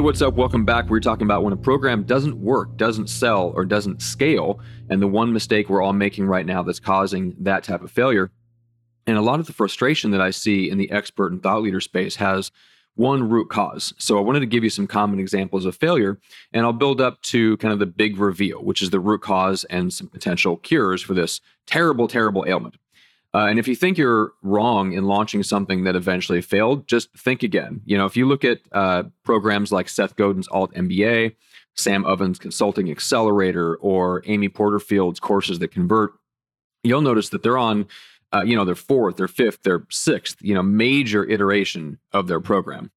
Hey, what's up? Welcome back. We're talking about when a program doesn't work, doesn't sell, or doesn't scale, and the one mistake we're all making right now that's causing that type of failure. And a lot of the frustration that I see in the expert and thought leader space has one root cause. So I wanted to give you some common examples of failure, and I'll build up to kind of the big reveal, which is the root cause and some potential cures for this terrible, terrible ailment. Uh, and if you think you're wrong in launching something that eventually failed, just think again. You know, if you look at uh, programs like Seth Godin's Alt MBA, Sam Ovens Consulting Accelerator, or Amy Porterfield's courses that convert, you'll notice that they're on, uh, you know, their fourth, their fifth, their sixth, you know, major iteration of their program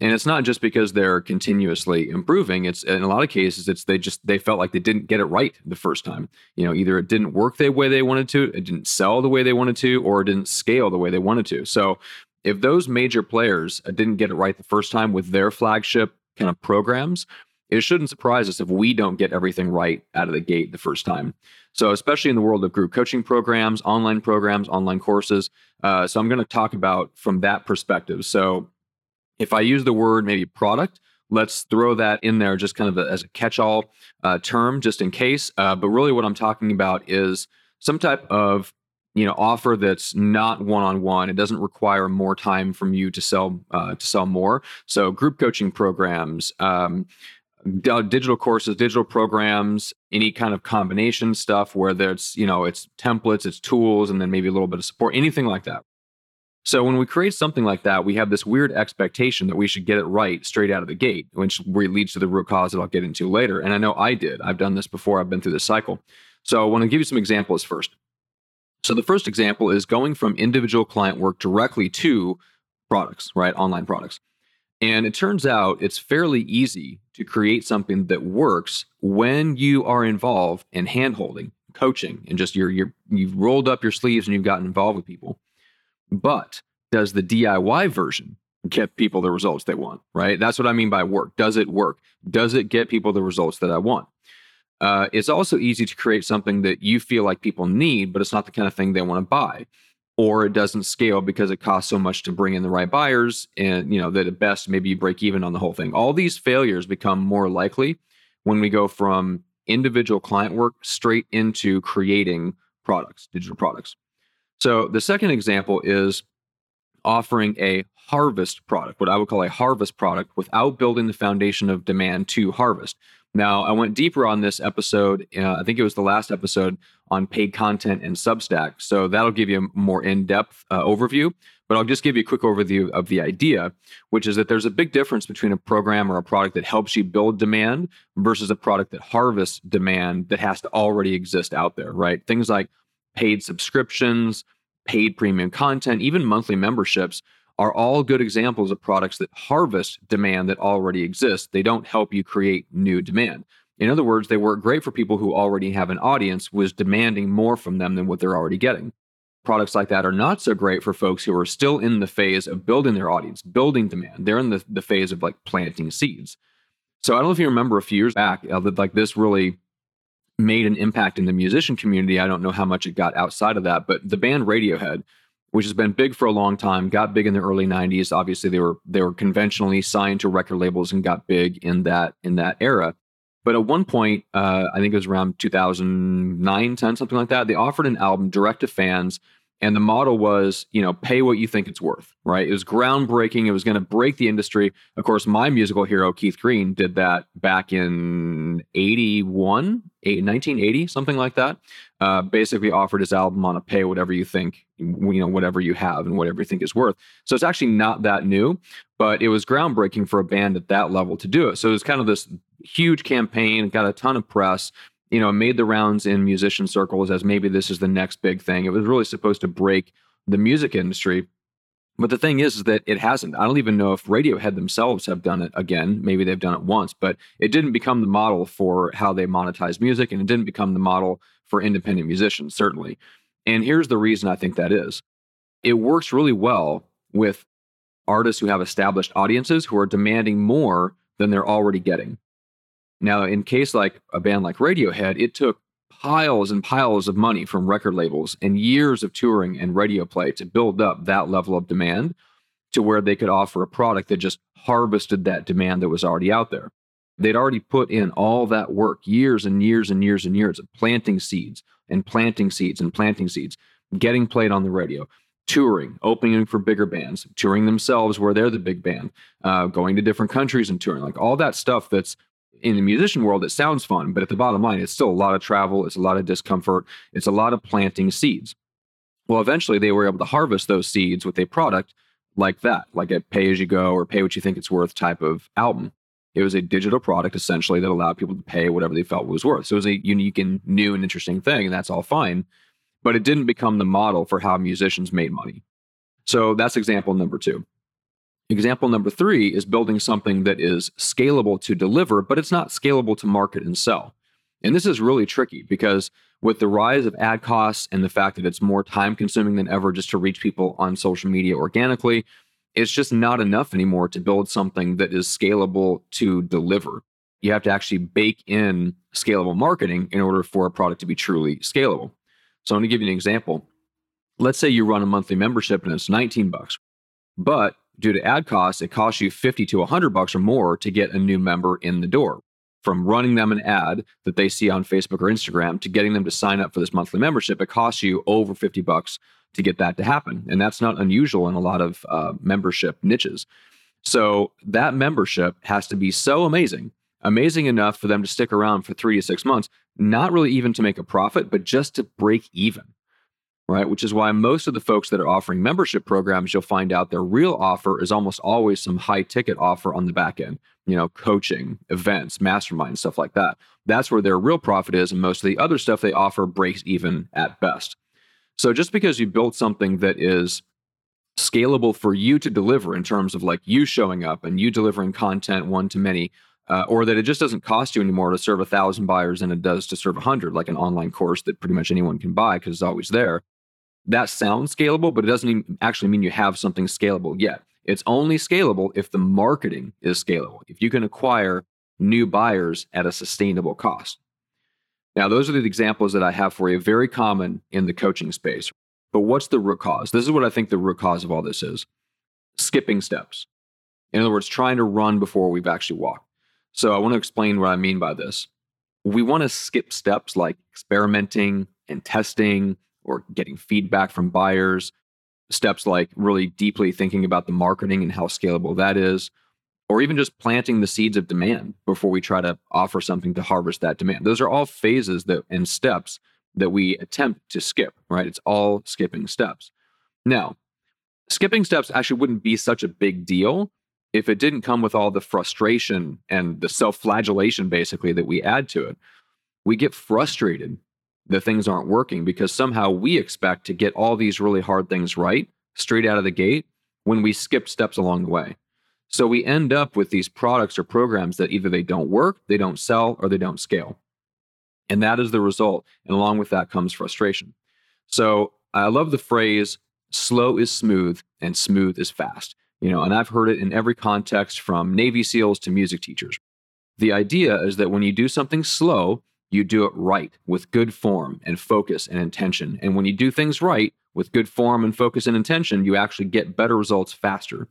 and it's not just because they're continuously improving it's in a lot of cases it's they just they felt like they didn't get it right the first time. You know either it didn't work the way they wanted to it didn't sell the way they wanted to or it didn't scale the way they wanted to. So if those major players uh, didn't get it right the first time with their flagship kind of programs it shouldn't surprise us if we don't get everything right out of the gate the first time. So especially in the world of group coaching programs online programs online courses uh, so i'm going to talk about from that perspective. So if I use the word maybe product, let's throw that in there just kind of a, as a catch all uh, term, just in case. Uh, but really, what I'm talking about is some type of you know offer that's not one on one. It doesn't require more time from you to sell uh, to sell more. So group coaching programs. Um, digital courses digital programs any kind of combination stuff where there's you know it's templates it's tools and then maybe a little bit of support anything like that so when we create something like that, we have this weird expectation that we should get it right straight out of the gate, which leads to the root cause that I'll get into later. And I know I did. I've done this before. I've been through this cycle. So I want to give you some examples first. So the first example is going from individual client work directly to products, right? Online products. And it turns out it's fairly easy to create something that works when you are involved in handholding, coaching, and just you're, you're you've rolled up your sleeves and you've gotten involved with people. But does the DIY version get people the results they want? Right. That's what I mean by work. Does it work? Does it get people the results that I want? Uh, it's also easy to create something that you feel like people need, but it's not the kind of thing they want to buy, or it doesn't scale because it costs so much to bring in the right buyers, and you know that at best maybe you break even on the whole thing. All these failures become more likely when we go from individual client work straight into creating products, digital products. So the second example is offering a harvest product, what I would call a harvest product, without building the foundation of demand to harvest. Now, I went deeper on this episode. Uh, I think it was the last episode on paid content and Substack. So that'll give you a more in depth uh, overview. But I'll just give you a quick overview of the idea, which is that there's a big difference between a program or a product that helps you build demand versus a product that harvests demand that has to already exist out there, right? Things like paid subscriptions, paid premium content, even monthly memberships are all good examples of products that harvest demand that already exists. They don't help you create new demand. In other words, they work great for people who already have an audience was demanding more from them than what they're already getting. Products like that are not so great for folks who are still in the phase of building their audience, building demand. They're in the, the phase of like planting seeds. So I don't know if you remember a few years back, uh, that like this really made an impact in the musician community. I don't know how much it got outside of that, but the band Radiohead, which has been big for a long time, got big in the early 90s. Obviously, they were they were conventionally signed to record labels and got big in that in that era. But at one point, uh, I think it was around 2009, 10, something like that, they offered an album direct to fans and the model was, you know, pay what you think it's worth, right? It was groundbreaking. It was going to break the industry. Of course, my musical hero, Keith Green, did that back in 81, 1980, something like that. Uh, basically offered his album on a pay whatever you think, you know, whatever you have and whatever you think is worth. So it's actually not that new, but it was groundbreaking for a band at that level to do it. So it was kind of this huge campaign, got a ton of press you know, made the rounds in musician circles as maybe this is the next big thing. It was really supposed to break the music industry. But the thing is, is that it hasn't. I don't even know if Radiohead themselves have done it again. Maybe they've done it once, but it didn't become the model for how they monetize music, and it didn't become the model for independent musicians, certainly. And here's the reason I think that is it works really well with artists who have established audiences who are demanding more than they're already getting. Now, in case like a band like Radiohead, it took piles and piles of money from record labels and years of touring and radio play to build up that level of demand to where they could offer a product that just harvested that demand that was already out there. They'd already put in all that work, years and years and years and years of planting seeds and planting seeds and planting seeds, getting played on the radio, touring, opening for bigger bands, touring themselves where they're the big band, uh, going to different countries and touring, like all that stuff that's in the musician world, it sounds fun, but at the bottom line, it's still a lot of travel, it's a lot of discomfort, it's a lot of planting seeds. Well, eventually they were able to harvest those seeds with a product like that, like a pay as you go or pay what you think it's worth type of album. It was a digital product essentially that allowed people to pay whatever they felt was worth. So it was a unique and new and interesting thing, and that's all fine. But it didn't become the model for how musicians made money. So that's example number two. Example number three is building something that is scalable to deliver, but it's not scalable to market and sell. And this is really tricky because with the rise of ad costs and the fact that it's more time consuming than ever just to reach people on social media organically, it's just not enough anymore to build something that is scalable to deliver. You have to actually bake in scalable marketing in order for a product to be truly scalable. So I'm going to give you an example. Let's say you run a monthly membership and it's 19 bucks, but due to ad costs, it costs you 50 to 100 bucks or more to get a new member in the door. From running them an ad that they see on Facebook or Instagram to getting them to sign up for this monthly membership, it costs you over 50 bucks to get that to happen. And that's not unusual in a lot of uh, membership niches. So that membership has to be so amazing, amazing enough for them to stick around for three to six months, not really even to make a profit, but just to break even right? Which is why most of the folks that are offering membership programs, you'll find out their real offer is almost always some high ticket offer on the back end, you know, coaching, events, mastermind, stuff like that. That's where their real profit is. And most of the other stuff they offer breaks even at best. So just because you built something that is scalable for you to deliver in terms of like you showing up and you delivering content one to many, uh, or that it just doesn't cost you anymore to serve a thousand buyers than it does to serve a hundred, like an online course that pretty much anyone can buy because it's always there that sounds scalable, but it doesn't actually mean you have something scalable yet. It's only scalable if the marketing is scalable, if you can acquire new buyers at a sustainable cost. Now, those are the examples that I have for you, very common in the coaching space. But what's the root cause? This is what I think the root cause of all this is skipping steps. In other words, trying to run before we've actually walked. So I want to explain what I mean by this. We want to skip steps like experimenting and testing or getting feedback from buyers, steps like really deeply thinking about the marketing and how scalable that is, or even just planting the seeds of demand before we try to offer something to harvest that demand. Those are all phases that and steps that we attempt to skip, right? It's all skipping steps. Now, skipping steps actually wouldn't be such a big deal if it didn't come with all the frustration and the self flagellation basically that we add to it. We get frustrated that things aren't working because somehow we expect to get all these really hard things right straight out of the gate when we skip steps along the way. So we end up with these products or programs that either they don't work, they don't sell, or they don't scale. And that is the result. And along with that comes frustration. So I love the phrase slow is smooth and smooth is fast. You know, and I've heard it in every context from Navy SEALs to music teachers. The idea is that when you do something slow, you do it right with good form and focus and intention. And when you do things right with good form and focus and intention, you actually get better results faster.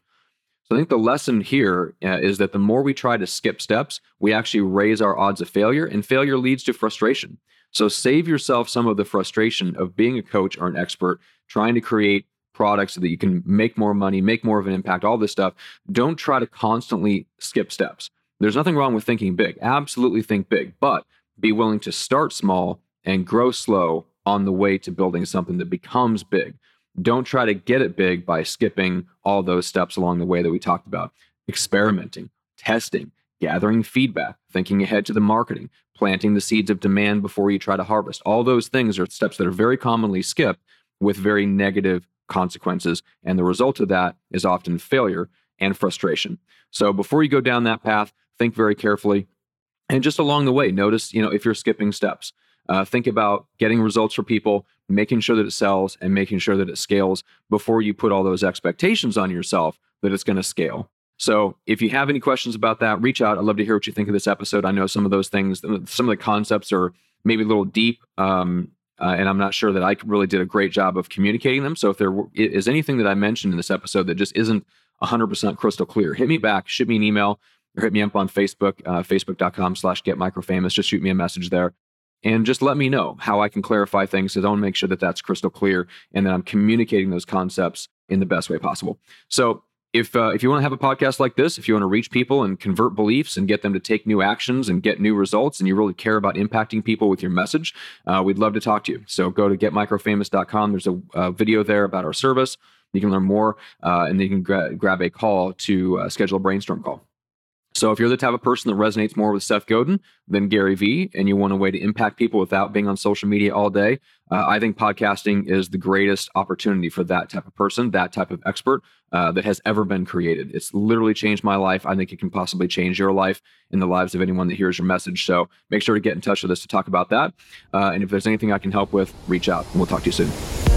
So I think the lesson here uh, is that the more we try to skip steps, we actually raise our odds of failure, and failure leads to frustration. So save yourself some of the frustration of being a coach or an expert, trying to create products so that you can make more money, make more of an impact, all this stuff. Don't try to constantly skip steps. There's nothing wrong with thinking big. Absolutely think big, but be willing to start small and grow slow on the way to building something that becomes big. Don't try to get it big by skipping all those steps along the way that we talked about. Experimenting, testing, gathering feedback, thinking ahead to the marketing, planting the seeds of demand before you try to harvest. All those things are steps that are very commonly skipped with very negative consequences. And the result of that is often failure and frustration. So before you go down that path, think very carefully and just along the way, notice, you know, if you're skipping steps, uh, think about getting results for people, making sure that it sells and making sure that it scales before you put all those expectations on yourself that it's going to scale. So if you have any questions about that, reach out. I'd love to hear what you think of this episode. I know some of those things, some of the concepts are maybe a little deep. Um, uh, and I'm not sure that I really did a great job of communicating them. So if there is anything that I mentioned in this episode that just isn't 100% crystal clear. Hit me back, shoot me an email, or hit me up on Facebook, uh, facebook.com slash get. Just shoot me a message there and just let me know how I can clarify things. So I to make sure that that's crystal clear and that I'm communicating those concepts in the best way possible. So if uh, if you want to have a podcast like this, if you want to reach people and convert beliefs and get them to take new actions and get new results, and you really care about impacting people with your message, uh, we'd love to talk to you. So go to getmicrofamous.com. There's a, a video there about our service. You can learn more, uh, and then you can gra- grab a call to uh, schedule a brainstorm call. So if you're the type of person that resonates more with Seth Godin than Gary Vee, and you want a way to impact people without being on social media all day, uh, I think podcasting is the greatest opportunity for that type of person, that type of expert uh, that has ever been created. It's literally changed my life. I think it can possibly change your life and the lives of anyone that hears your message. So make sure to get in touch with us to talk about that. Uh, and if there's anything I can help with, reach out and we'll talk to you soon.